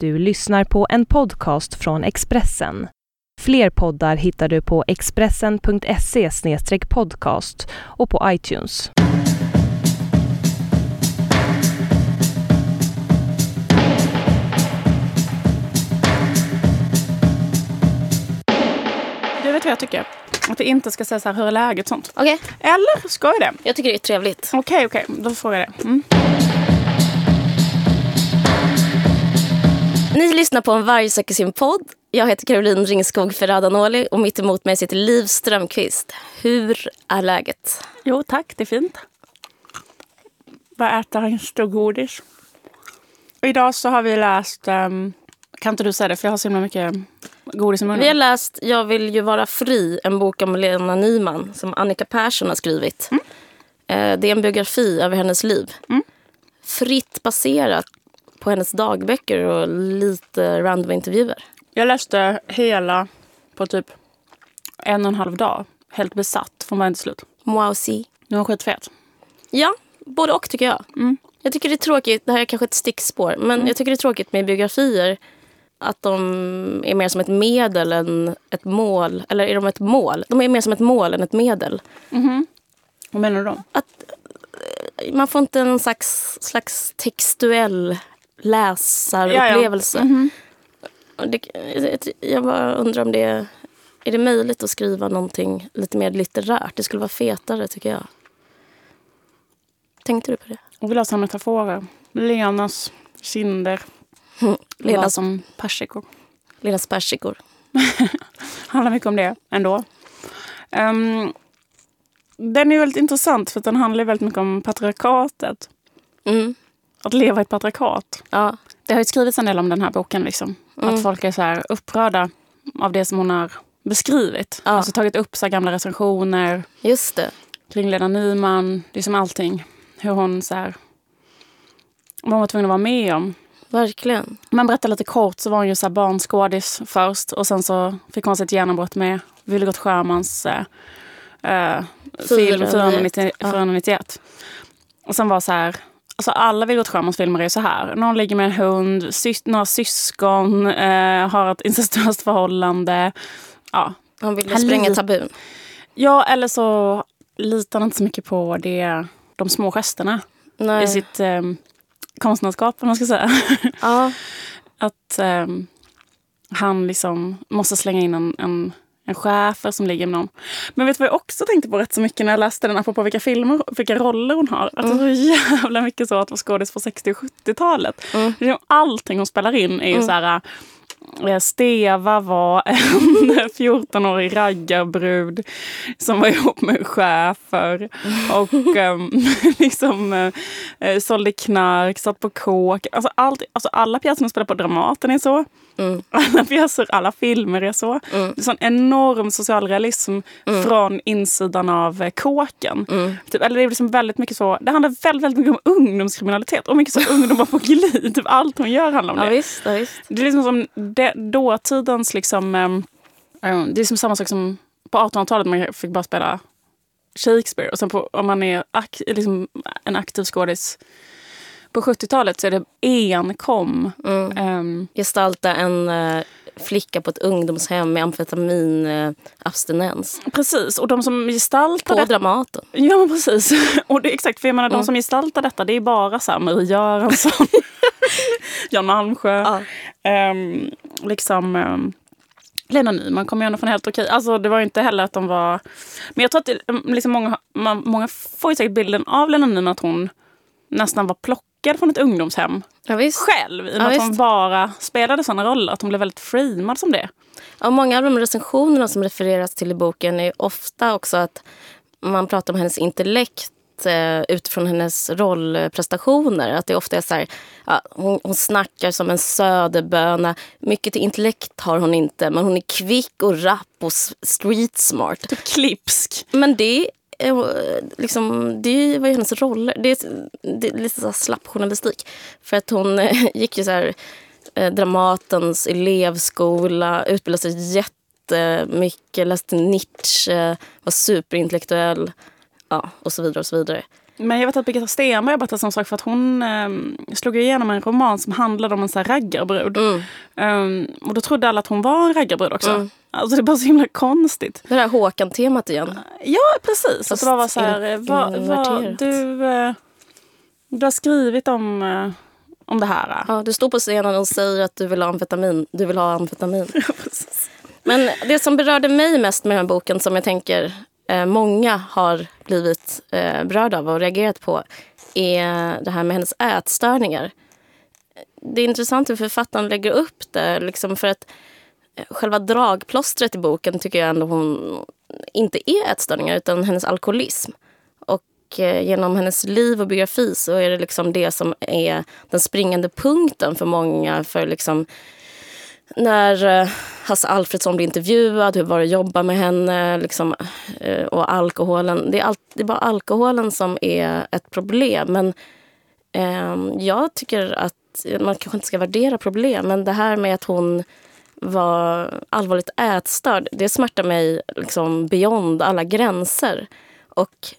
Du lyssnar på en podcast från Expressen. Fler poddar hittar du på expressen.se podcast och på iTunes. Du vet vad jag tycker? Att det inte ska säga så här, hur är läget sånt. Okej, Eller ska jag det? jag tycker det är trevligt. Okej, okej, då frågar jag det. Mm. Ni lyssnar på en varg söker sin podd. Jag heter Caroline Ringskog Ferrada-Noli och mitt emot mig sitter Liv Strömqvist. Hur är läget? Jo tack, det är fint. Bara äta en stor godis. Och idag så har vi läst, ehm, kan inte du säga det för jag har så himla mycket godis i munnen. Vi har läst Jag vill ju vara fri, en bok om Lena Nyman som Annika Persson har skrivit. Eh, Det är en biografi över hennes liv. Mm. Fritt baserat på hennes dagböcker och lite random intervjuer. Jag läste hela på typ en och en halv dag. Helt besatt från början till slut. Wow. Nu är hon skitfet. Ja, både och tycker jag. Mm. Jag tycker det är tråkigt, det här är kanske ett stickspår, men jag tycker det är tråkigt med biografier att de är mer som ett medel än ett mål. Eller är de ett mål? De är mer som ett mål än ett medel. Vad menar du då? Man får inte en slags, slags textuell läsarupplevelse. Ja, ja. Mhm. Och det, jag bara undrar om det är, det möjligt att skriva någonting lite mer litterärt. Det skulle vara fetare tycker jag. Tänkte du på det? Och vi läser metaforer. Lenas kinder Lenas, som persikor. Lenas persikor. handlar mycket om det ändå. Um, den är väldigt intressant för den handlar väldigt mycket om patriarkatet. Mm. Att leva i ett patriarkat. Ja. Det har ju skrivits en del om den här boken. Liksom. Mm. Att folk är så här upprörda av det som hon har beskrivit. Ja. Alltså tagit upp så gamla recensioner Just det. kring Lena Nyman. Det är som allting. Hur hon så här, vad hon var tvungen att vara med om. Verkligen. Man berättar lite kort så var hon ju så här barnskådis först och sen så fick hon sitt genombrott med Vilgot Sjömans eh, eh, film 490, 491. Och sen var så här, alltså alla Vilgot Sjömans filmer är så här. Någon ligger med en hund, sys- några syskon, eh, har ett incestuöst förhållande. Ja. Han ville spränga tabun. ja, eller så litar han inte så mycket på det, de små gesterna Nej. i sitt eh, konstnärskap, om man ska säga. Ja. att ehm, han liksom måste slänga in en, en, en chefer som ligger med någon. Men vet du vad jag också tänkte på rätt så mycket när jag läste den, apropå vilka filmer, vilka roller hon har? Att det är så jävla mycket så att vara skådis på 60 och 70-talet. Mm. Allting hon spelar in är ju så här... eh, Steva var en 14-årig raggarbrud som var ihop med chefer och um, liksom eh, sålde knark, satt på kåk. Alltså, allt, alltså alla pjäser hon spelar på Dramaten är så. Mm. Alla pjäser, alla filmer är så. Mm. Det är sån enorm socialrealism från insidan av eh, kåken. Mm. Typ, eller det är liksom väldigt mycket så, det handlar väldigt, väldigt mycket om ungdomskriminalitet och mycket så ungdomar på glid. Typ allt hon gör handlar om Ja, det. visst, ja, visst. Det är liksom som det, dåtidens liksom, ehm, det är som samma sak som på 1800-talet man fick bara spela Shakespeare och sen på, om man är ak, liksom en aktiv skådis på 70-talet så är det enkom. Mm. ehm, Gestalta en eh, flicka på ett ungdomshem med amfetaminabstinens. precis, och de som gestaltar På det, Dramaten. Ja precis. Och det, exakt, för jag menar de Mm. som gestaltar detta det är bara så här Marie Göransson, Jan Malmsjö. Ja. Ehm, liksom ehm, Lena Nyman kom ju ändå från helt okej. Alltså det var inte heller att de var... Men jag tror att det, um, liksom många, man, många får ju säkert bilden av Lena Nyman att hon nästan var plockad från ett ungdomshem Ja, visst. själv. I och Ja, med att hon bara spelade sådana roller. Att hon blev väldigt framad som det. Ja, många av de recensionerna som refereras till i boken är ofta också att man pratar om hennes intellekt eh, utifrån hennes rollprestationer. Att det ofta är så här, ja, hon, hon snackar som en söderböna. Mycket till intellekt har hon inte, men hon är kvick och rapp och street smart. Typ klipsk. Men det, liksom, det var ju hennes roller. Det det är lite så slapp journalistik. För att hon eh, gick ju så här, eh, Dramatens elevskola, utbildade sig jättemycket, läste Nietzsche, var superintellektuell. Ja, och så vidare och så vidare. Men jag vet att Birgitta Stenberg berättade som sak för att hon eh, slog igenom en roman som handlade om en så här raggarbrud. Mm. Um, och då trodde alla att hon var en raggarbrud också. Mm. Alltså det är bara så himla konstigt. Det där Håkan-temat igen. Ja precis. Fast att det var så här, va, va, du, uh, du har skrivit om, uh, om det här. Ja, du står på scenen och säger att du vill ha amfetamin. Du vill ha amfetamin. Ja, Men det som berörde mig mest med den här boken som jag tänker eh, många har blivit eh, berörda av och reagerat på är det här med hennes ätstörningar. Det är intressant hur författaren lägger upp det. Liksom för att eh, Själva dragplåstret i boken tycker jag ändå hon inte är ätstörningar utan hennes alkoholism. Och eh, genom hennes liv och biografi så är det liksom det som är den springande punkten för många. För liksom när eh, Hasse Alfredsson blir intervjuad, hur var det att jobba med henne liksom, eh, och alkoholen. Det är, all, det är bara alkoholen som är ett problem. Men eh, jag tycker att man kanske inte ska värdera problem, men det här med att hon var allvarligt ätstörd, det smärtar mig liksom beyond alla gränser. Och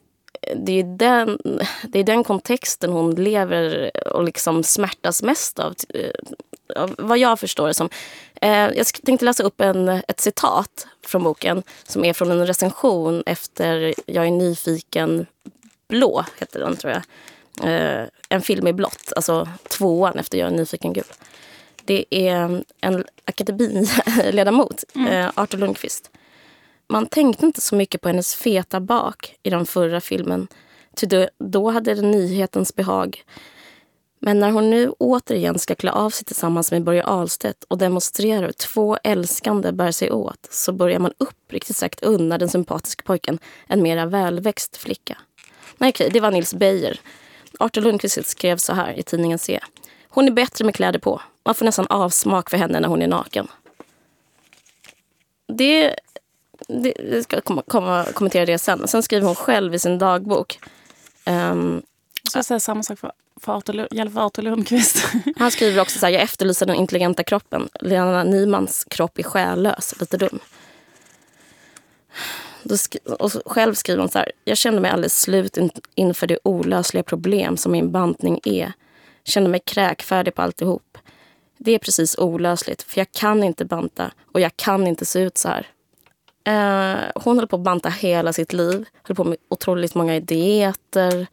det är den, det är den kontexten hon lever och liksom smärtas mest av eh, vad jag förstår det som. Eh, jag tänkte läsa upp en, ett citat från boken som är från en recension efter Jag är nyfiken blå, heter den tror jag. Eh, en film i blått, alltså tvåan efter Jag är nyfiken gul. Det är en akademiledamot, mm. Eh, Artur Lundqvist. Man tänkte inte så mycket på hennes feta bak i den förra filmen. Ty då hade det nyhetens behag. Men när hon nu återigen ska klä av sig tillsammans med Börje Ahlstedt och demonstrera hur två älskande bär sig åt så börjar man uppriktigt sagt unna den sympatiska pojken en mera välväxt flicka. Nej, okej, det var Nils Beijer. Artur Lundqvist skrev så här i tidningen C. Hon är bättre med kläder på. Man får nästan avsmak för henne när hon är naken. Det, det jag ska komma, komma, kommentera det sen. Sen skriver hon själv i sin dagbok. Um, jag ska säga samma sak för för Artur, Lundqvist. Han skriver också så här, jag efterlyser den intelligenta kroppen. Lena Nymans kropp är själlös, lite dum. och själv skriver hon så här, jag kände mig alldeles slut inför det olösliga problem som min bantning är. Kände mig kräkfärdig på alltihop. Det är precis olösligt, för jag kan inte banta och jag kan inte se ut så här. Uh, hon höll på att banta hela sitt liv. Höll på med otroligt många dieter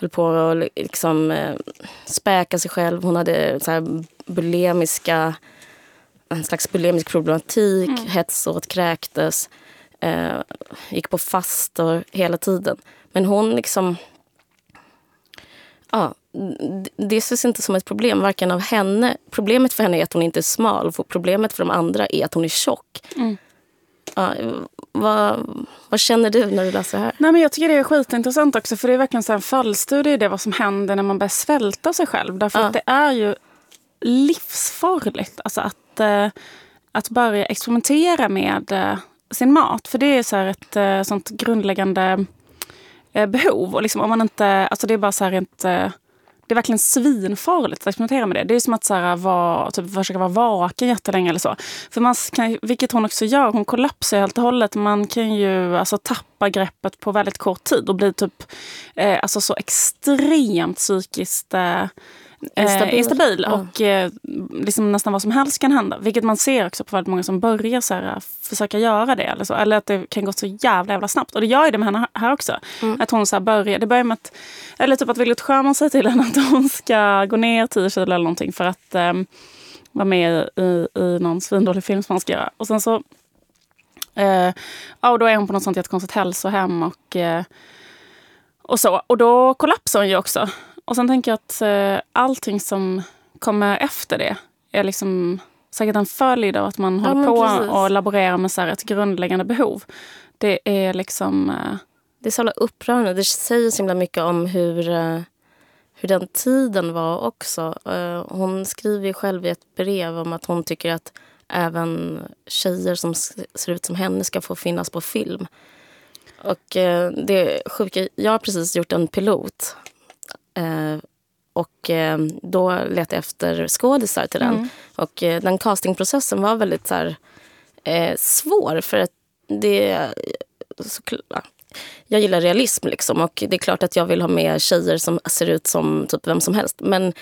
höll på att liksom, eh, späka sig själv. Hon hade så här bulemiska, en slags bulemisk problematik, mm. hetsåt, kräktes. Eh, gick på fastor hela tiden. Men hon liksom... Ja, det ses inte som ett problem, varken av henne. Problemet för henne är att hon inte är smal. Problemet för de andra är att hon är tjock. Mm. Ja, vad, vad, känner du när du läser det här? Nej, men jag tycker det är skitintressant också. För det är verkligen så en fallstudie i det vad som händer när man börjar svälta sig själv. Därför ja. att det är ju livsfarligt alltså att, eh, att börja experimentera med eh, sin mat. För det är så ett eh, sånt grundläggande eh, behov. Och liksom, om man inte, alltså det är bara så här rent eh, det är verkligen svinfarligt att experimentera med det. Det är som att så här, var, typ, försöka vara vaken jättelänge eller så. För man kan, vilket hon också gör, hon kollapsar helt och hållet. Man kan ju alltså, tappa greppet på väldigt kort tid och bli typ eh, alltså, så extremt psykiskt eh, instabil, eh, instabil ja. och eh, liksom nästan vad som helst kan hända. Vilket man ser också på väldigt många som börjar så här, försöka göra det. Eller, så. eller att det kan gå så jävla jävla snabbt. Och det gör det med henne här också. Mm. Att hon så börjar, det börjar med att, eller typ att Vilgot Sjöman säger till henne att hon ska gå ner 10 kilo eller någonting för att eh, vara med i, i någon svindålig film som man ska göra. Och sen så eh, ja, och då är hon på något sånt jättekonstigt hälsohem och, eh, och så. Och då kollapsar hon ju också. Och sen tänker jag att eh, allting som kommer efter det är liksom säkert en följd av att man ja, håller på precis. och laborerar med så ett grundläggande behov. Det är liksom... Eh, det är så upprörande. Det säger så himla mycket om hur, eh, hur den tiden var också. Eh, hon skriver själv i ett brev om att hon tycker att även tjejer som ser ut som henne ska få finnas på film. Och eh, det sjuka, jag har precis gjort en pilot Eh, och eh, då letade jag efter skådisar till den. Mm. Och eh, den castingprocessen var väldigt så här, svår. För att det... Så, jag gillar realism liksom och det är klart att jag vill ha med tjejer som ser ut som typ vem som helst. Men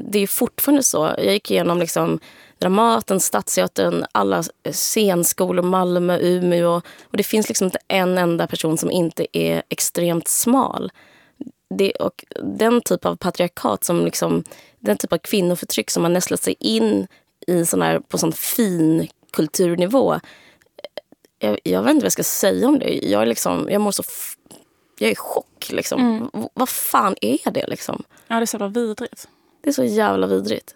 det är fortfarande så. Jag gick igenom liksom Dramaten, Stadsteatern, alla scenskolor, Malmö, Umeå. Och det finns liksom inte en enda person som inte är extremt smal. Det, och den typ av patriarkat, som liksom, den typ av kvinnoförtryck som har nästlat sig in i sån här, på sån fin kulturnivå. Jag, jag, vet inte vad jag ska säga om det. Jag, är liksom, jag mår så... Jag är i chock. Liksom. Mm. vad fan är det? Liksom? Ja, det är så jävla vidrigt. Det är så jävla vidrigt.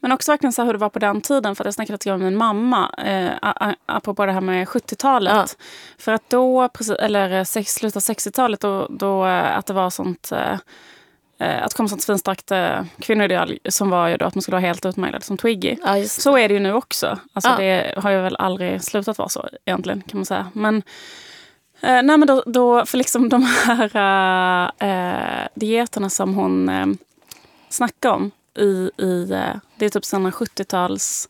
Men också verkligen så hur det var på den tiden. För Jag snackade lite med min mamma eh, apropå det här med 70-talet. Ja. För att då, eller eh, slutet av 60-talet, då, då eh, att det var sånt eh, eh, att det kom sånt finstarkt eh, kvinnoideal som var ju då att man skulle vara helt utmärglad som Twiggy. Ja, så är det ju nu också. Alltså, ja. Det har ju väl aldrig slutat vara så egentligen kan man säga. Men, eh, nej, men då, då, för liksom de här eh, dieterna som hon eh, snackar om i, i eh, det är typ sådana 70-tals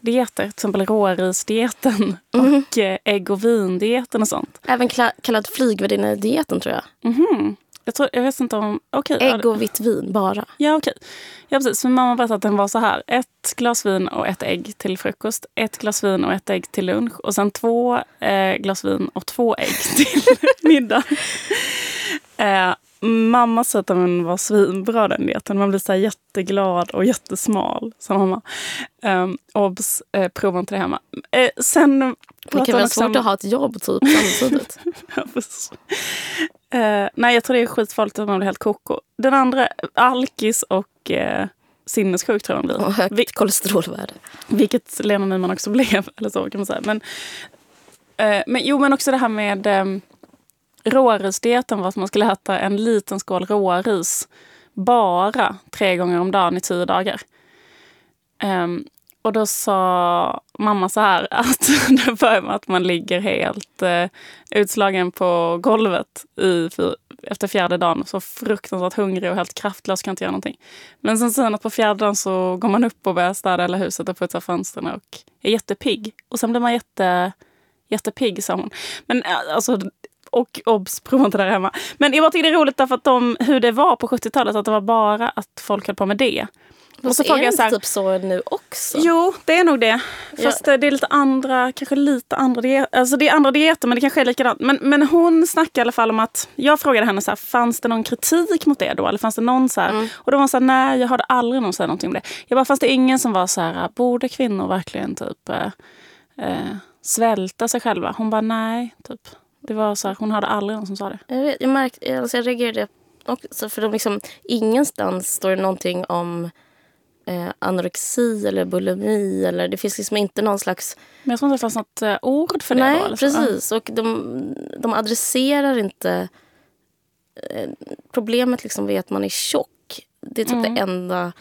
dieter, till exempel rårisdieten mm. och eh, ägg och vindieten och sånt. Även kallad flygvärdinne-dieten tror jag. Mm. Jag, tror, jag vet inte om... Okay, ägg och vitt vin bara. Ja, okej. Okay. Ja, precis. Min mamma berättade att den var så här. Ett glas vin och ett ägg till frukost. Ett glas vin och ett ägg till lunch. Och sen två eh, glas vin och två ägg till middag. Eh, mamma sa att den var svinbra den dieten. Man blir så jätteglad och jättesmal, sa mamma. Um, obs, eh, prova inte det hemma. Eh, sen det kan vara svårt att ha ett jobb typ samtidigt. eh, nej, jag tror det är skitfarligt att man blir helt koko. Den andra, alkis och eh, sinnessjuk tror jag man blir. Och högt Vil kolesterolvärde. Vilket Lena Nyman också blev. Eller så kan man säga. Men, eh, men, jo, men också det här med eh, rårisdieten var att man skulle äta en liten skål råris bara tre gånger om dagen i tio dagar. Um, och då sa mamma så här att det börjar med att man ligger helt uh, utslagen på golvet i, efter fjärde dagen. Så fruktansvärt hungrig och helt kraftlös, kan inte göra någonting. Men sen sen att på fjärde dagen så går man upp och börjar städa hela huset och putsa fönstren och är jättepigg. Och sen blir man jätte, jättepigg, sa hon. Men eh, alltså, och obs, prova inte där hemma. Men jag bara tycker det är roligt därför att de, hur det var på 70-talet, att det var bara att folk höll på med det. Och så är det inte så här, typ så nu också? Jo, det är nog det. Fast ja. det är lite andra, kanske lite andra dieter. Alltså det är andra dieter men det kanske är likadant. Men, men hon snackade i alla fall om att, jag frågade henne så här, fanns det någon kritik mot det då? Eller fanns det någon så här, mm. Och då var hon så här, nej jag hörde aldrig någon säga någonting om det. Jag bara, fanns det ingen som var så här, borde kvinnor verkligen typ äh, äh, svälta sig själva? Hon bara, nej, typ. Det var så här, hon hade aldrig någon som sa det. Jag, vet, jag, märkte, alltså jag reagerade också. För de liksom, ingenstans står det någonting om eh, anorexi eller bulimi. Eller, det finns liksom inte någon slags... Men jag tror inte det fanns något eh, ord för det. Nej, då, precis. Och de, de adresserar inte eh, problemet liksom vid att man är tjock. Det är typ mm. det enda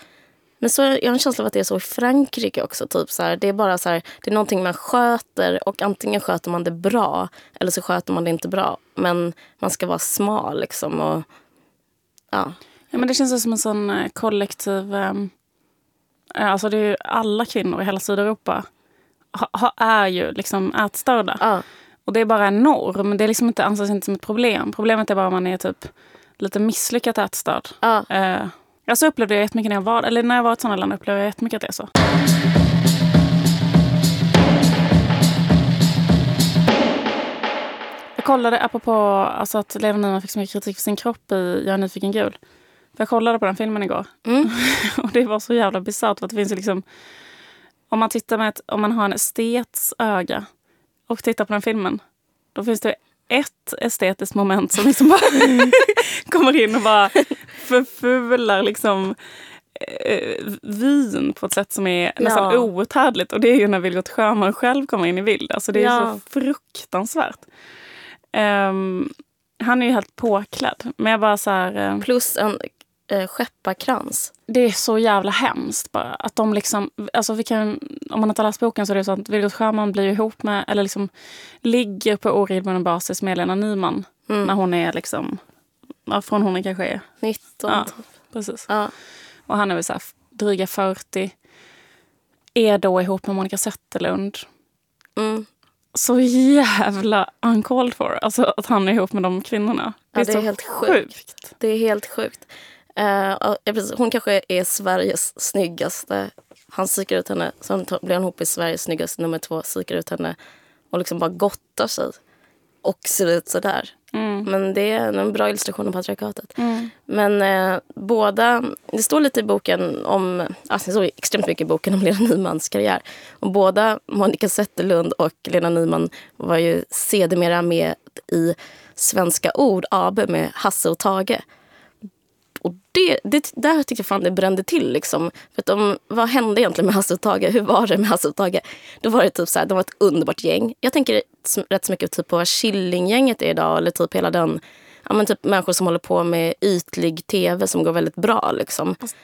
men så, jag har en känsla av att det är så i Frankrike också. Typ så här, det är bara så här, det är någonting man sköter och antingen sköter man det bra eller så sköter man det inte bra. Men man ska vara smal liksom. Och, ja. ja men det känns som en sån eh, kollektiv... Um, alltså det är alla kvinnor i hela Sydeuropa ha, ha, är ju liksom ätstörda. Ja. Och det är bara en norm. Det är liksom inte, anses inte som ett problem. Problemet är bara om man är typ lite misslyckat ätstörd. Ja. Uh, Ja, så upplevde jag jättemycket när jag var, eller när jag var i ett sådant land upplevde jag jättemycket att det är så. Jag kollade apropå alltså att Lena Nyman fick så mycket kritik för sin kropp i Jag är nyfiken gul. För jag kollade på den filmen igår. Mm. och det var så jävla bisarrt. För att det finns liksom, om man tittar med ett, om man har en estets öga och tittar på den filmen. Då finns det ett estetiskt moment som liksom bara kommer in och bara förfular liksom eh, vin på ett sätt som är ja. nästan outhärdligt. Och det är ju när Vilgot Sjöman själv kommer in i bild. Alltså det är ja. så fruktansvärt. Um, han är ju helt påklädd. Men jag bara så här, um, Plus en eh, skepparkrans. Det är så jävla hemskt bara. Att de liksom, alltså vi kan, om man inte har läst boken så är det så att Vilgot Sjöman blir ihop med, eller liksom ligger på oregelbunden basis med Lena Nyman. Mm. När hon är liksom, från hon kanske är 19. Ja, precis. Ja. Och han är väl så här, dryga 40. Är då ihop med Monica Zetterlund. Mm. så jävla uncalled for. Alltså att han är ihop med de kvinnorna. Det är, ja, det är helt sjukt. sjukt. Det är helt sjukt. Uh, hon kanske är Sveriges snyggaste. Han psykar ut henne. Sen blir han ihop med Sveriges snyggaste nummer två. Psykar ut henne och liksom bara gottar sig. Och ser ut sådär. Mm. Men det är en bra illustration av patriarkatet. Mm. Men eh, båda, det står lite i boken om, alltså det står extremt mycket i boken om Lena Nymans karriär. Och båda, Monica Zetterlund och Lena Nyman, var ju sedermera med i Svenska ord AB med Hasse och Tage. Det, det, där tyckte jag fan det brände till. Liksom. För att de, vad hände egentligen med Hasse och Tage? Hur var det med Hasse och Tage? Då var det typ så här, de var ett underbart gäng. Jag tänker rätt så mycket typ på vad Killinggänget är idag. Eller typ hela den ja, men typ människor som håller på med ytlig tv som går väldigt bra. Liksom. Fast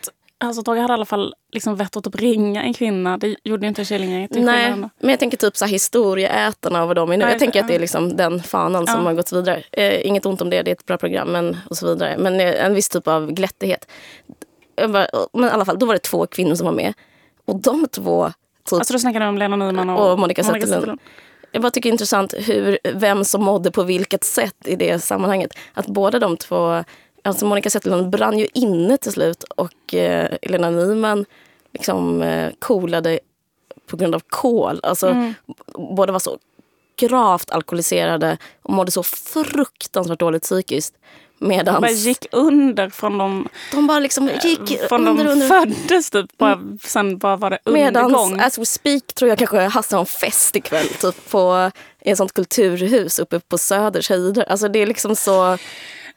Alltså Tage hade i alla fall liksom vett att ringa en kvinna. Det gjorde inte Killinggänget. Nej, men jag tänker typ så här historieätarna och vad de är nu. Jag tänker att det är liksom den fanan som ja. har gått vidare. Eh, inget ont om det, det är ett bra program men, och så vidare. Men eh, en viss typ av glättighet. Bara, men i alla fall, då var det två kvinnor som var med. Och de två... Typ, alltså då snackar du om Lena Nyman och, och Monica Zetterlund. Jag bara tycker det är intressant hur, vem som mådde på vilket sätt i det sammanhanget. Att båda de två Alltså Monica Zetterlund brann ju inne till slut och eh, Elena Nyman liksom eh, coolade på grund av kol. Alltså, mm. Båda var så gravt alkoholiserade och mådde så fruktansvärt dåligt psykiskt. Medans, de bara gick under från de... De bara liksom eh, gick från under, de under. föddes typ. Bara, mm. Sen bara var det undergång. Medans, as we speak, tror jag kanske Hasse har en fest ikväll. Typ på, i ett sånt kulturhus uppe på Söders höjder. Alltså det är liksom så...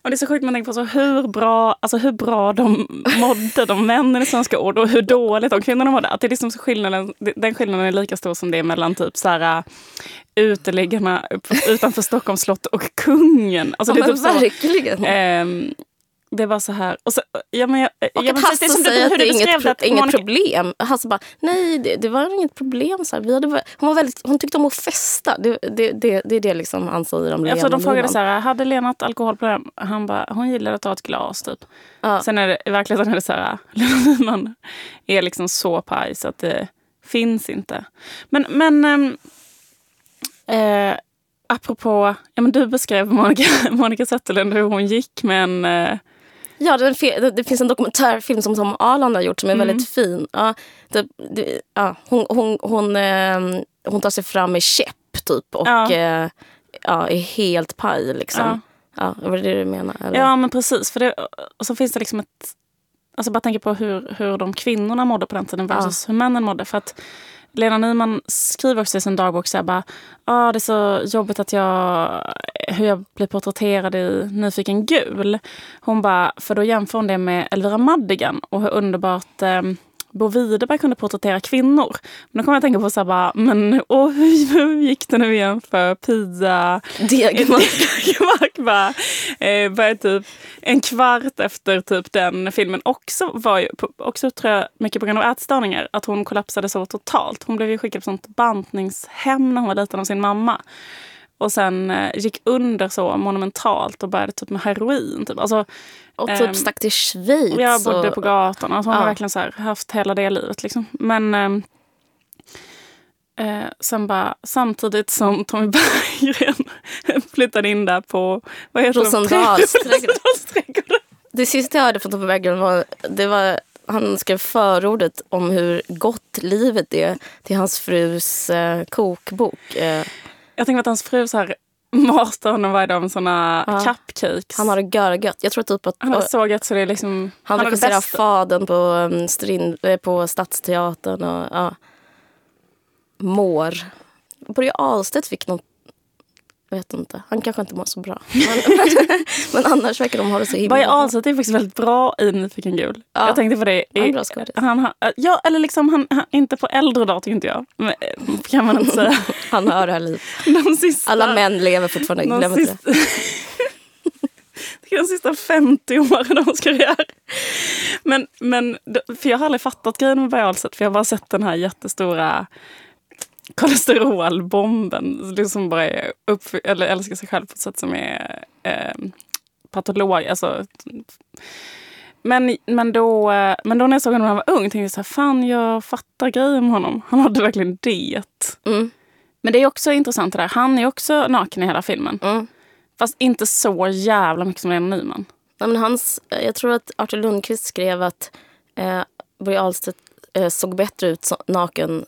Och det är så sjukt man tänker på så hur bra, alltså hur bra de mådde, de männen i Svenska ord och hur dåligt de kvinnorna mådde. Att det är liksom så skillnaden, den skillnaden är lika stor som det är mellan typ så här, äh, uteliggarna utanför Stockholms slott och kungen. Alltså, ja, det är typ verkligen. Så, eh, det var så här. Och, så, ja, men jag, och att Hasse säger att det är inget, pro inget Monica... problem. Hasse bara, nej det, det, var inget problem. Så Vi hade, hon, var väldigt, hon tyckte om att festa. Det, det, det, det är det liksom han säger om Lena. Ja, de frågade så här, hade Lena ett alkoholproblem? Han bara, hon gillade att ta ett glas typ. Ja. Sen är det i verkligheten är det så här, man är liksom så paj så att det finns inte. Men, men ähm, äh, apropå, ja, men du beskrev Monica, Monica Zetterlund hur hon gick med en äh, Ja, det, det, finns en dokumentärfilm som Tom Arland har gjort som är mm. väldigt fin. Ja, det, det, ja, hon, hon, hon, eh, hon tar sig fram med käpp typ och ja. Eh, ja, är helt paj. Liksom. Ja. Ja, var det det du menar? Eller? Ja, men precis. För det, och så finns det liksom ett... Alltså bara tänka på hur, hur de kvinnorna mådde på den tiden versus hur männen mådde. För att Lena Nyman skriver också i sin dagbok så här bara, ah, det är så jobbigt att jag, hur jag blir porträtterad i Nyfiken gul. Hon bara, för då jämför hon det med Elvira Madigan och hur underbart eh, Bo Widerberg kunde porträttera kvinnor. Men då kommer jag att tänka på så här bara, men åh, hur, hur gick det nu igen för Pia Degermark? bara, eh, typ en kvart efter typ den filmen också var ju, också tror jag mycket på grund av ätstörningar, att hon kollapsade så totalt. Hon blev ju skickad på sånt bantningshem när hon var liten av sin mamma. Och sen eh, gick under så monumentalt och började typ med heroin. Typ. Alltså, och typ um, stack till Schweiz. Jag bodde och... på gatan. Alltså hon ja. har verkligen så här, haft hela det livet. Liksom. Men um, eh, sen bara, samtidigt som Tommy Berggren flyttade in där på vad heter Rosendalsträdgården. Det sista jag hörde från Tommy Berggren var, det var han skrev förordet om hur gott livet är till hans frus eh, kokbok. Eh. Jag tänker att hans fru så här matar honom varje dag med såna ja. cupcakes. Han har det görgött. Jag tror typ att... Han har så gött så det är liksom... Han, han regisserar Fadern på, um, Strin, eh, på Stadsteatern och ja. Mår. Börje Ahlstedt fick något vet inte. Han kanske inte mår så bra. Men, men annars verkar de ha det så himla bra. Ahlstedt är faktiskt väldigt bra i Nyfiken gul. Ja. Jag tänkte på det. Han är bra han, ja, eller liksom han, han, inte på äldre dagar tycker inte jag. Men, eh, kan man inte säga. han hör det här livet. Alla män lever fortfarande. Glöm inte det. det är de sista 50 åren av hans karriär. Men, men, för jag har aldrig fattat grejen med Ahlstedt. För jag har bara sett den här jättestora kolesterolbomben. Liksom bara är upp, eller älskar sig själv på ett sätt som är eh, patologiskt. Alltså, men, men, då, men då när jag såg honom när han var ung tänkte jag så här, fan jag fattar grejen med honom. Han hade verkligen det. Mm. Men det är också intressant det där. Han är också naken i hela filmen. Mm. Fast inte så jävla mycket som Lena Nyman. Ja, men hans, jag tror att Artur Lundqvist skrev att eh, Börje Ahlstedt eh, såg bättre ut så, naken eh,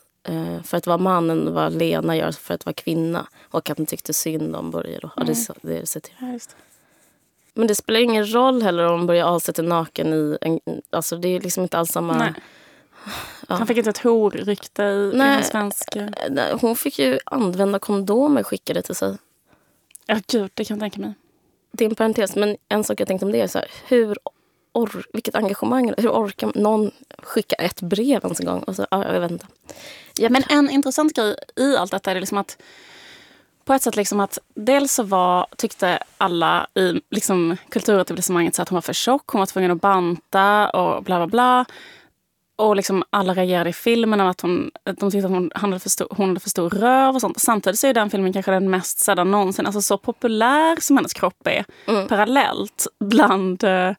för att vara man än vad Lena gör för att vara kvinna. Och att han tyckte synd om Börje. Då. Ja, det, det det citerat. Ja, det. Men det spelar ingen roll heller om Börje Ahlstedt är naken i en... Alltså det är liksom inte alls samma... Nej. Han fick inte ett horrykte i, i Nej. svenska... Eh, nej, Hon fick ju använda kondomer skickade till sig. Ja, gud, det kan jag tänka mig. Det är en parentes, men en sak jag tänkte om det är så här, hur or, vilket engagemang, hur orkar någon skicka ett brev ens en gång? Och så, ja, jag vet inte. Japp. Men en intressant grej i allt detta är liksom att på ett sätt liksom att dels så var, tyckte alla i liksom, kulturetablissemanget så att hon var för tjock, hon var tvungen att banta och bla bla bla. Och liksom alla reagerade i filmen av att hon, att de tyckte att hon hade, för stor, hon hade för stor röv och sånt. Samtidigt så är den filmen kanske den mest sedda någonsin. Alltså så populär som hennes kropp är Mm. parallellt bland eh,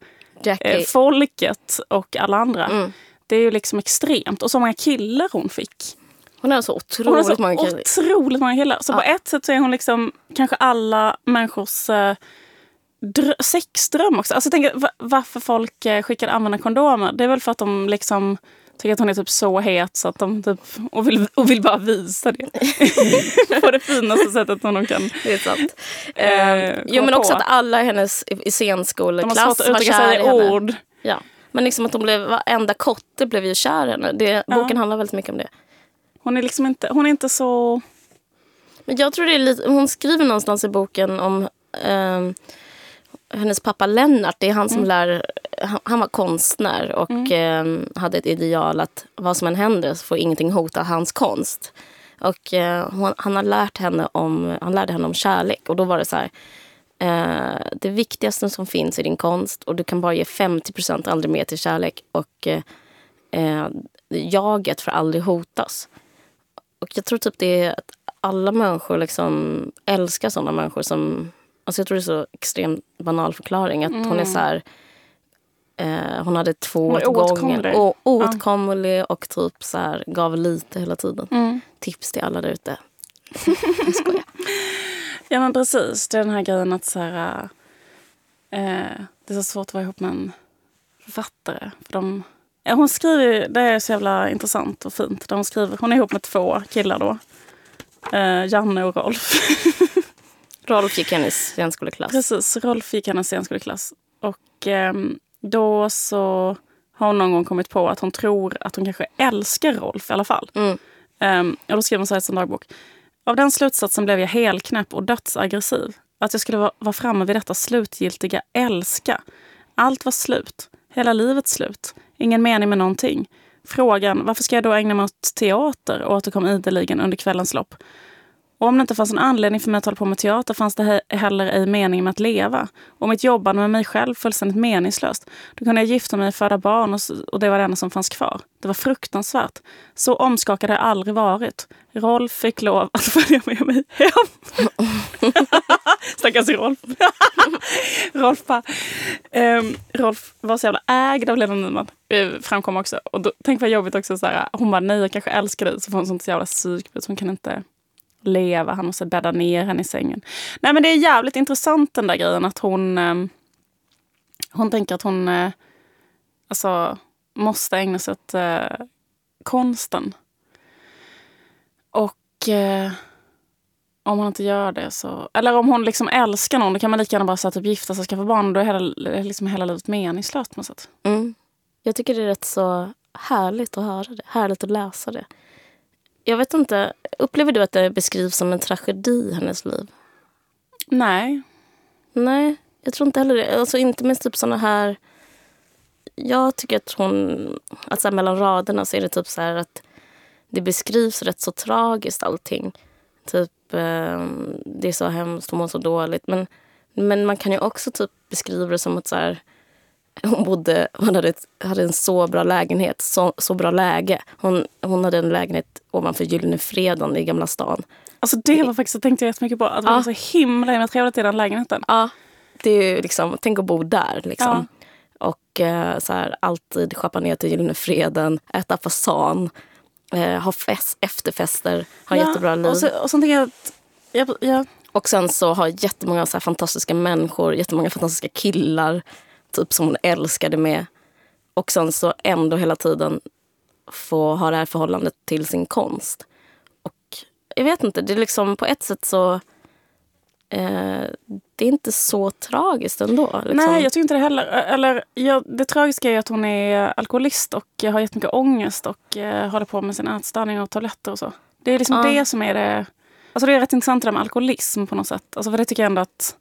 eh, folket och alla andra. Mm. Det är ju liksom extremt. Och så många killar hon fick. Hon har så Hon har otroligt så många killar. otroligt många killar. Så Ja. på ett sätt så är hon liksom kanske alla människors eh, drö- sexdröm också. Alltså va- varför folk eh, skickar använda kondomer. Det är väl för att de liksom tycker att hon är typ så het så att de typ, och, vill, och vill bara visa det. på det finaste sättet som de kan. Det är sant. Eh, Eh, jo, men också på. att alla i hennes i i De har scenskoleklass svårt att var kär sig i i henne. ord. Ja. Men liksom att de blev, varenda kotte blev ju kär i henne. Det, Boken handlar väldigt mycket om det. Hon är liksom inte, hon är inte så... Men jag tror det är lite, hon skriver någonstans i boken om ehm, hennes pappa Lennart. Det är han som lär, han, han var konstnär och ehm, hade ett ideal att vad som än händer så får ingenting hota hans konst. Och eh, hon, han, har lärt henne om, han lärde henne om kärlek och då var det så här. Eh, det viktigaste som finns i din konst och du kan bara ge 50 aldrig mer till kärlek och eh, eh, jaget får aldrig hotas. Och jag tror typ det är att alla människor liksom älskar sådana människor som... Alltså jag tror det är så extremt banal förklaring. Att hon är så här... Eh, hon hade två Hon åt gången. Och oåtkomlig och typ så här, gav lite hela tiden. Mm. Tips till alla där ute. Ja men precis, det är den här grejen att så här, eh, det är så svårt att vara ihop med en författare. För de, ja, hon skriver, det är så jävla intressant och fint. Där hon, skriver, hon är ihop med två killar då. Eh, Janne och Rolf. Rolf gick hennes scenskoleklass. Precis, Rolf gick hennes scenskoleklass. Och ehm, då så har hon någon gång kommit på att hon tror att hon kanske älskar Rolf i alla fall. Mm. Um, och då skrev hon så här i sin dagbok. Av den slutsatsen blev jag helknäpp och dödsaggressiv. Att jag skulle vara, vara framme vid detta slutgiltiga älska. Allt var slut. Hela livet slut. Ingen mening med någonting. Frågan, varför ska jag då ägna mig åt teater? återkom ideligen under kvällens lopp. Och om det inte fanns en anledning för mig att hålla på med teater fanns det he- heller ej mening med att leva. Och mitt jobbande med mig själv fullständigt meningslöst. Då kunde jag gifta mig, föda barn och, och det var det enda som fanns kvar. Det var fruktansvärt. Så omskakad har jag aldrig varit. Rolf fick lov att följa med mig hem. Stackars Rolf. Rolf, bara, ehm, Rolf var så jävla ägd av Lena Nyman. Eh, framkom också. Och då, tänk vad jobbigt också. Så här, hon bara, nej jag kanske älskar dig. Så får hon sånt jävla psykbryt. Hon kan inte leva. Han måste bädda ner henne i sängen. Nej men det är jävligt intressant den där grejen att hon... eh, hon tänker att hon eh, alltså, måste ägna sig åt eh, konsten. Och eh, om hon inte gör det så... Eller om hon liksom älskar någon, då kan man lika gärna bara så här, typ, gifta sig och skaffa barn. Då är hela, liksom hela livet meningslöst på något sätt. Mm. Jag tycker det är rätt så härligt att höra det. Härligt att läsa det. Jag vet inte, upplever du att det beskrivs som en tragedi hennes liv? Nej. Nej, jag tror inte heller det. Alltså inte med typ såna här... Jag tycker att hon... Att så mellan raderna så är det typ så här att det beskrivs rätt så tragiskt allting. Typ, eh, det är så hemskt, hon mår så dåligt. Men, men man kan ju också typ beskriva det som att så här, hon bodde, hon hade, ett, hade en så bra lägenhet, så, så bra läge. Hon, hon hade en lägenhet ovanför Gyllene Freden i Gamla stan. Alltså det var faktiskt, tänkte jag jättemycket på. Att det Ja. var så himla, himla trevligt i den lägenheten. Ja, det är liksom, tänk att bo där. Liksom. Ja. Och eh, så här, alltid schappa ner till Gyllene Freden, äta fasan. eh, ha fest, efterfester, ha ja, jättebra liv. Och, så, och tänker jag att, ja, ja. Och sen så har jättemånga så fantastiska människor, jättemånga fantastiska killar typ som hon älskade med. Och sen så ändå hela tiden få ha det här förhållandet till sin konst. Och jag vet inte, det är liksom på ett sätt så eh, det är inte så tragiskt ändå. Liksom. Nej, jag tycker inte det heller. Eller, ja, det tragiska är att hon är alkoholist och har jättemycket ångest och eh, håller på med sin ätstörning och tabletter och så. Det är liksom ja. det som är det... Alltså det är rätt intressant det där med alkoholism på något sätt. Alltså för det tycker jag ändå att,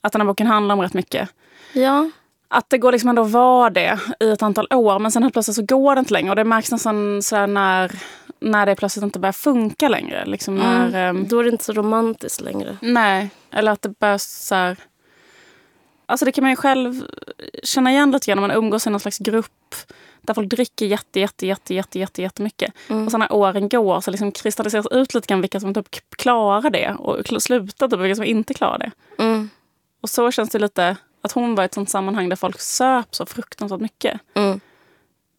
att den här boken handlar om rätt mycket. Ja att det går liksom ändå att vara det i ett antal år men sen helt plötsligt så går det inte längre. Och det märks nästan så när, när det plötsligt inte börjar funka längre. Liksom mm. när, um, Då är det inte så romantiskt längre. Nej, eller att det börjar så här, Alltså det kan man ju själv känna igen lite grann när man umgås i någon slags grupp där folk dricker jätte, jätte, jätte, jätte, jätte, jättemycket. Mm. Och sen när åren går så liksom kristalliseras ut lite grann vilka som typ klarar det och slutar typ vilka som inte klarar det. Mm. Och så känns det lite att hon var i ett sånt sammanhang där folk söp så fruktansvärt mycket. Mm.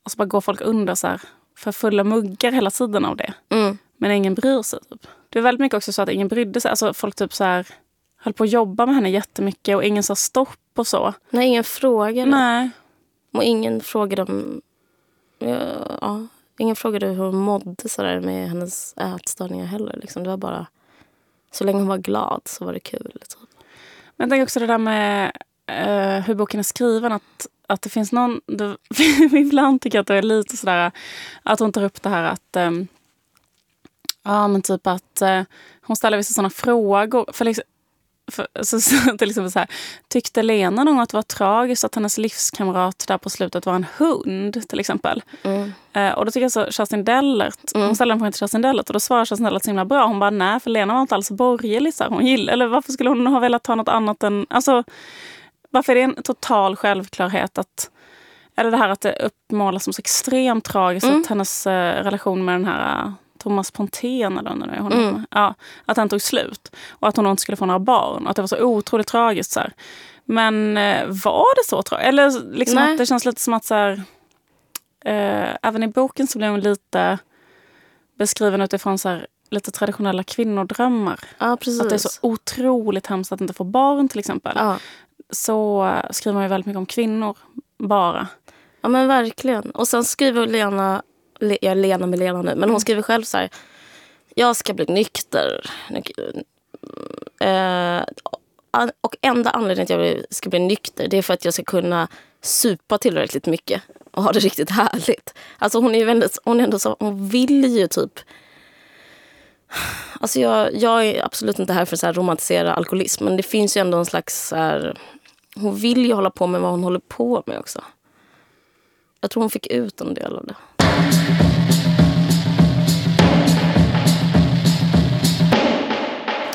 Och så bara går folk under så här, för fulla muggar hela tiden av det. Mm. Men ingen bryr sig. Typ. Det är väldigt mycket också så att ingen brydde sig. Alltså folk typ så här, höll på att jobba med henne jättemycket och ingen sa stopp och så. Nej, ingen frågade. Nej. Och ingen frågade om... Ja, ja, ingen frågade hur hon mådde så där med hennes ätstörningar heller. Liksom. Det var bara... Så länge hon var glad så var det kul. Typ. Men jag tänker också det där med uh, hur boken är skriven. Att, att det finns någon... Det, ibland tycker jag att det är lite sådär att hon tar upp det här att... Um, ja, men typ att uh, hon ställer vissa sådana frågor. För liksom, för, så, så, till exempel så här, tyckte Lena någon att det var tragiskt att hennes livskamrat där på slutet var en hund? till exempel. Mm. Eh, och då tycker jag så Kerstin Dellert, mm. hon ställde en fråga till Kerstin Dellert och då svarar Kerstin Dellert så himla bra. Hon bara nej, för Lena var inte alls borgerlig. Så här. Hon gillade, eller varför skulle hon ha velat ha något annat än... Alltså, varför är det en total självklarhet att... Eller det här att det uppmålas som så extremt tragiskt mm. att hennes eh, relation med den här uh, Thomas Pontén eller vad hon mm. ja, Att han tog slut. Och att hon inte skulle få några barn. Och att det var så otroligt tragiskt. Så här. Men uh, var det så tragiskt? Eller liksom att det känns lite som att så här, uh, även i boken så blev hon lite beskriven utifrån så här, lite traditionella kvinnodrömmar. Ja, att det är så otroligt hemskt att inte få barn till exempel. Ja så skriver man ju väldigt mycket om kvinnor bara. Ja men verkligen. Och sen skriver Lena, jag är Lena med Lena nu, men hon mm. skriver själv så här. Jag ska bli nykter. Eh, och enda anledningen till att jag ska bli nykter det är för att jag ska kunna supa tillräckligt mycket och ha det riktigt härligt. Alltså hon är väldigt, hon är ändå så, hon vill ju typ Alltså jag, jag är absolut inte här för att romantisera alkoholism men det finns ju ändå en slags så här, hon vill ju hålla på med vad hon håller på med också. Jag tror hon fick ut en del av det.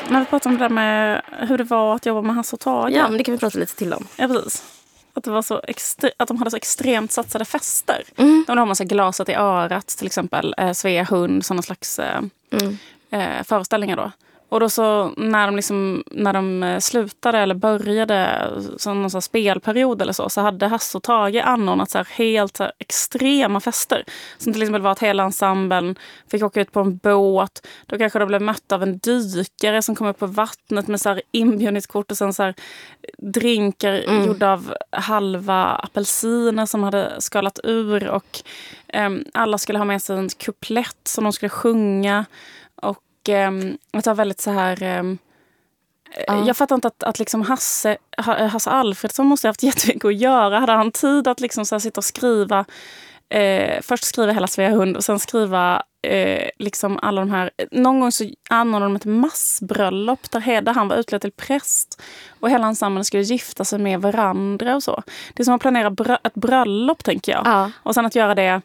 När vi pratar om det där med hur det var att jobba med Hasse och Tage. Ja, men det kan vi prata lite till om. Ja, precis. Att, det var så att de hade så extremt satsade fester. Mm. De har man så glaset i örat till exempel. Eh, Svea hund, sådana slags eh, mm. eh, föreställningar då. Och då så när de, liksom, när de eh, slutade eller började som någon spelperiod eller så, så hade Hasse och Tage anordnat så helt så extrema fester. Som till exempel var att hela ensemblen fick åka ut på en båt. Då kanske de blev mötta av en dykare som kom upp på vattnet med så här inbjudningskort och sen så här drinkar mm. gjorda av halva apelsiner som hade skalat ur. Och um, alla skulle ha med sig en kuplett som de skulle sjunga um, att det var väldigt så här... Um, uh. Jag fattar inte att, att liksom Hasse, Hasse Alfredsson måste ha haft jättemycket att göra. Hade han tid att liksom så sitta och skriva Eh, först skriva hela Svea hund och sen skriva eh, liksom alla de här... Någon gång så anordnade de ett massbröllop där Hedda han var utklädd till präst och hela ensemblen skulle gifta sig med varandra och så. Det är som att planera brö ett bröllop tänker jag. Ja. Och sen att göra det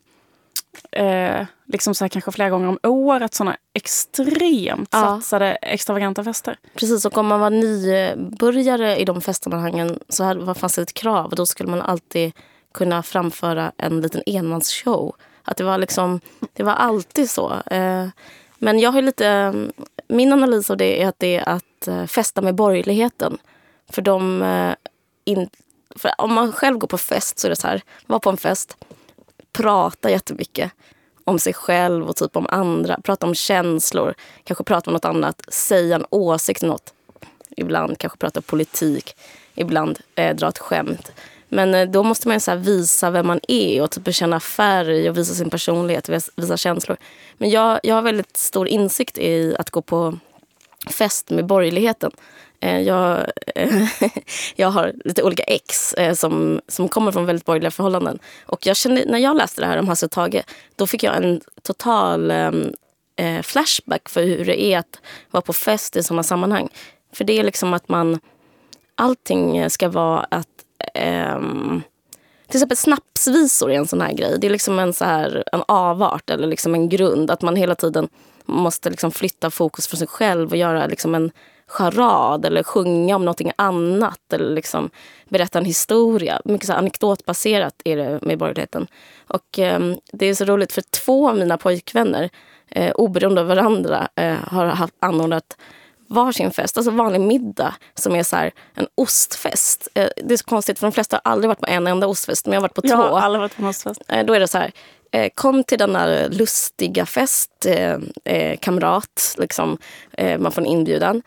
eh, liksom så här, kanske flera gånger om året såna extremt ja. satsade extravaganta fester. Precis, och om man var nybörjare i de festsammanhangen så hade, fanns det ett krav. Då skulle man alltid kunna framföra en liten enmansshow. Att det var liksom, det var alltid så. Eh, men jag har lite, min analys av det är att det är att eh, festa med borgerligheten. För de, eh, in, för om man själv går på fest så är det så här, var på en fest, prata jättemycket om sig själv och typ om andra. Prata om känslor, kanske prata om något annat, säga en åsikt om något. Ibland kanske prata politik, ibland eh, dra ett skämt. Men eh, då måste man så visa vem man är och typ känna färg och visa sin personlighet, visa känslor. Men jag, jag har väldigt stor insikt i att gå på fest med borgerligheten. Eh, jag, eh, jag har lite olika ex eh, som, som kommer från väldigt borgerliga förhållanden. Och jag kände, när jag läste det här om Hasse och Tage, då fick jag en total eh, flashback för hur det är att vara på fest i sådana sammanhang. För det är liksom att man... Allting ska vara att... Eh, till exempel snapsvisor är en sån här grej. Det är liksom en, så här, en avart eller liksom en grund. Att man hela tiden måste liksom flytta fokus från sig själv och göra liksom en charad eller sjunga om någonting annat eller liksom berätta en historia. Mycket så anekdotbaserat är det med borgerligheten. Och eh, det är så roligt för två av mina pojkvänner, eh, oberoende av varandra, eh, har haft anordnat varsin fest, alltså vanlig middag som är så en ostfest. Eh, det är så konstigt för de flesta har aldrig varit på en enda ostfest, men jag har varit på jag två. Jag har aldrig varit på en ostfest. Eh, då är det så här, eh, kom till denna lustiga fest, kamrat, liksom, man får en inbjudan.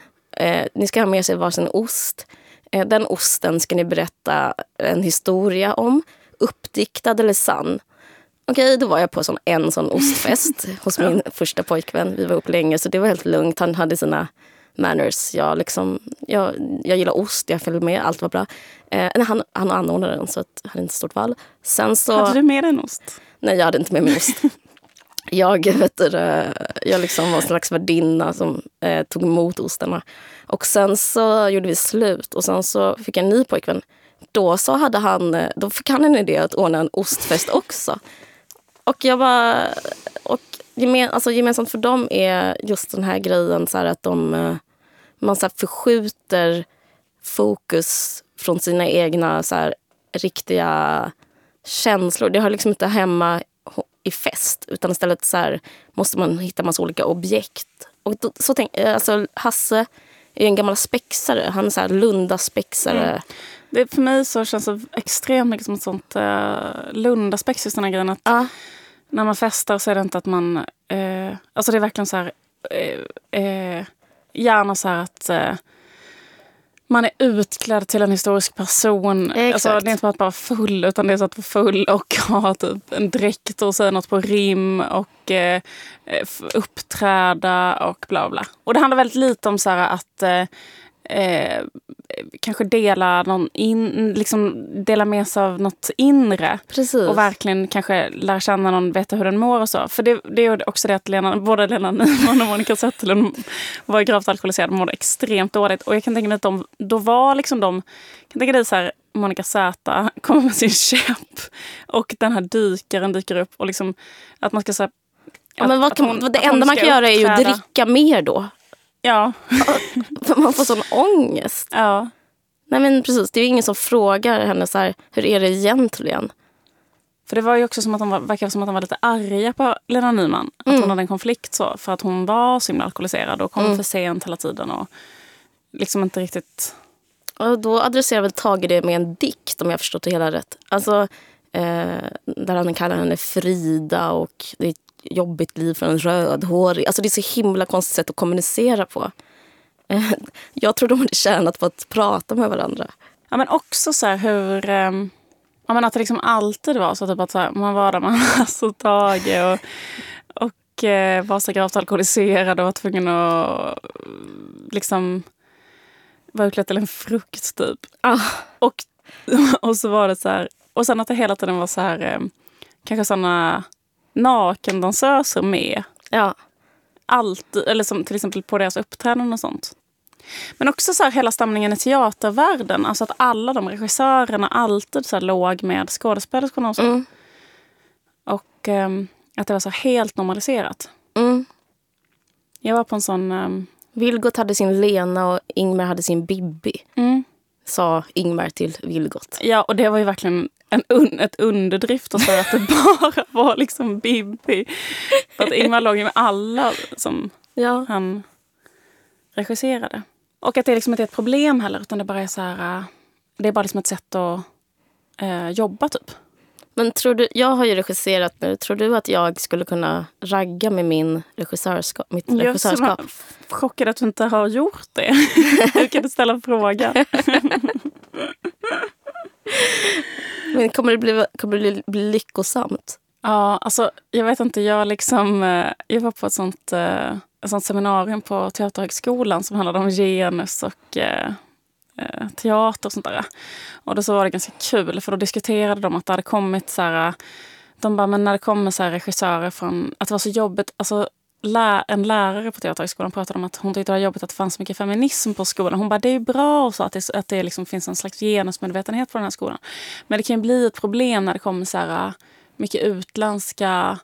Ni ska ha med sig varsin ost. den osten ska ni berätta en historia om, uppdiktad eller sann. Okej, då var jag på sån, en sån ostfest hos min första pojkvän. Vi var upp länge så det var helt lugnt. Han hade sina manners. Jag, liksom, jag, jag gillar ost, jag följde med, allt var bra. Eh, han, han anordnade den så att, jag hade inte stort val. Sen så, hade du med dig en ost? Nej, jag hade inte med mig ost. jag, vet du, jag liksom var en slags värdinna som eh, tog emot ostarna. Och sen så gjorde vi slut och sen så fick jag en ny pojkvän. Då, så hade han, eh, då fick han en idé att ordna en ostfest också. Och jag bara... Och gemen, alltså gemensamt för dem är just den här grejen så här att de, eh, man så förskjuter fokus från sina egna så här, riktiga känslor. Det har liksom inte hemma i fest utan istället så här, måste man hitta massa olika objekt. Och då, så tänk, eh, alltså Hasse är en gammal spexare. Han är så här Lunda-spexare. Mm. Det, för mig så känns det extremt mycket som ett sånt uh, Lunda-spex. Just den här grejen att uh när man festar så är det inte att man... Eh, alltså det är verkligen så här... Eh, eh, gärna så här att eh, man är utklädd till en historisk person. Alltså, det är inte bara att vara full, utan det är så att vara full och ha typ en dräkt och säga något på rim och eh, uppträda och bla bla. Och det handlar väldigt lite om så att eh, eh, kanske dela, någon in, liksom dela med sig av något inre. Precis. Och verkligen kanske lära känna någon, veta hur den mår och så. För det, det är också det att Lena, både Lena Nyman och Monica Zetterlund var gravt alkoholiserade och mådde extremt dåligt. Och jag kan tänka mig att de, då var liksom de, kan tänka dig så här, Monica Z kommer med sin käpp och den här dykaren dyker upp och liksom att man ska säga Ja, men vad kan, hon, det enda man kan göra är ju att dricka mer då. Ja. Man får sån ångest. Ja. Nej men precis, det är ju ingen som frågar henne så här, hur är det egentligen? För det var ju också som att de var, verkade som att de var lite arga på Lena Nyman. Att mm. hon hade en konflikt så. För att hon var så himla alkoholiserad och kom mm. för sent hela tiden. Och liksom inte riktigt... Och då adresserar väl Tage det med en dikt om jag förstått det hela rätt. Alltså, eh, där han kallar henne Frida och det är jobbigt liv för en rödhårig. Alltså det är så himla konstigt sätt att kommunicera på. Jag tror de hade tjänat på att prata med varandra. Ja, men också så hur... Um, ja, men att det liksom alltid var så, typ att så här, man var där med Hasse och Tage och, och eh, var så gravt alkoholiserad och var tvungen att liksom vara utklädd till en frukt typ. Ah. Och, och så var det så här, och sen att det hela tiden var så här, eh, kanske såna nakendansöser med. Ja. Alltid, eller som till exempel på deras uppträdanden och sånt. Men också så här, hela stämningen i teatervärlden. Alltså att alla de regissörerna alltid så här, låg med skådespelerskorna och så. Mm. Och um, att det var så helt normaliserat. Mm. Jag var på en sån... Um... Vilgot hade sin Lena och Ingmar hade sin Bibi. Mm. Sa Ingmar till Vilgot. Ja, och det var ju verkligen en un, ett underdrift att säga att det bara var liksom Bibi. För att Ingmar låg ju med alla som ja. han regisserade. Och att det liksom inte är ett problem heller, utan det bara är så här... Äh, det är bara liksom ett sätt att eh, jobba, typ. Men tror du, jag har ju regisserat nu. Tror du att jag skulle kunna ragga med min regissörskap, mitt Jag är regissörskap? så chockad att du inte har gjort det. Hur kan du ställa en fråga? Men kommer det bli, kommer det bli, lyckosamt? Ja, alltså jag vet inte. Jag, liksom, eh, jag var på ett sånt, eh, ett sånt seminarium på Teaterhögskolan som handlade om genus och eh, teater och sånt där. Och då så var det ganska kul för då diskuterade de att det hade kommit så här... De bara, men när det kommer så här regissörer från... Att det var så jobbigt. Alltså, lä, en lärare på Teaterhögskolan pratade om att hon tyckte det var jobbigt att det fanns så mycket feminism på skolan. Hon bara, det är bra och så att det, att det liksom finns en slags genusmedvetenhet på den här skolan. Men det kan ju bli ett problem när det kommer så här mycket utländska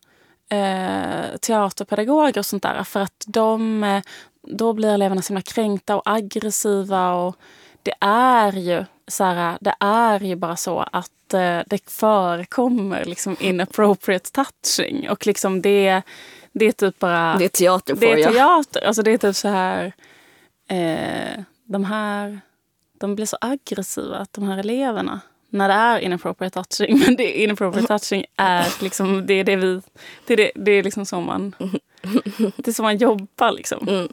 eh, teaterpedagoger och sånt där. För att de, eh, då blir eleverna så himla kränkta och aggressiva. Och det är ju så här, det är ju bara så att eh, det förekommer liksom inappropriate touching. Och liksom det, det är typ bara... Det är teater på Det är ja. teater. Alltså det är typ så här... Eh, de här... De blir så aggressiva, att de här eleverna. När det är inappropriate touching. Men det, inappropriate touching är liksom... Det är det vi... Det är, det, det är liksom så man... Det är så man jobbar liksom. Mm.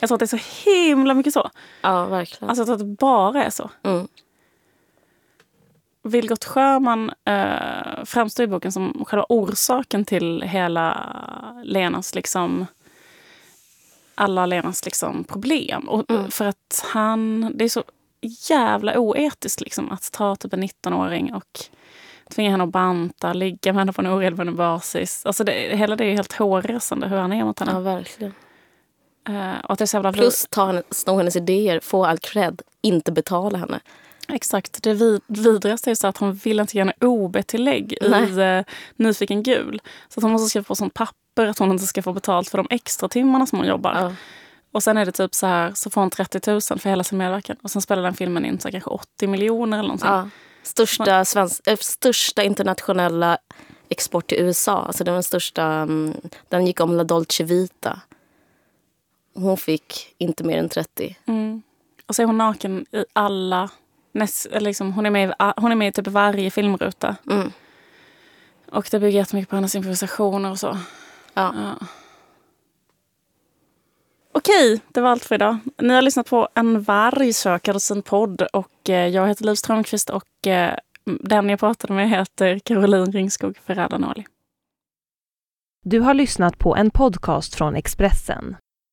Jag tror att det är så himla mycket så. Ja, verkligen. Alltså jag tror att det bara är så. Mm. Vilgot Sjöman eh, framstår i boken som själva orsaken till hela Lenas liksom alla Lenas liksom problem. Och, Mm. För att han, det är så jävla oetiskt liksom, att ta typ en 19-åring och tvinga henne att banta, ligga med henne på en oregelbunden basis. Alltså det, hela det är helt hårresande hur han är mot henne. Ja, verkligen. Eh, och att är så Plus ta henne, sno hennes idéer, få all cred, inte betala henne. Exakt. Det vid, vidrigaste är så att hon vill inte ge henne OB-tillägg i eh, Nyfiken gul. Så att hon måste skriva på sånt papper att hon inte ska få betalt för de extra timmarna som hon jobbar. Ja. Och sen är det typ så här, så får hon 30 000 för hela sin medverkan. Och sen spelar den filmen in så kanske 80 miljoner eller någonting. Ja. Största, svensk, äh, största internationella export till USA. Alltså den största. mm, Den gick om La Dolce Vita. Hon fick inte mer än 30. Mm. Och så är hon naken i alla... Näst, liksom, hon, är med, i hon är med i typ varje filmruta. Mm. Och det bygger jättemycket på hennes improvisationer och så. Ja. Ja. Okej, det var allt för idag. Ni har lyssnat på En varg söker sin podd och eh, jag heter Liv Strömqvist och eh, den jag pratade med heter Caroline Ringskog Ferrada. Du har lyssnat på en podcast från Expressen.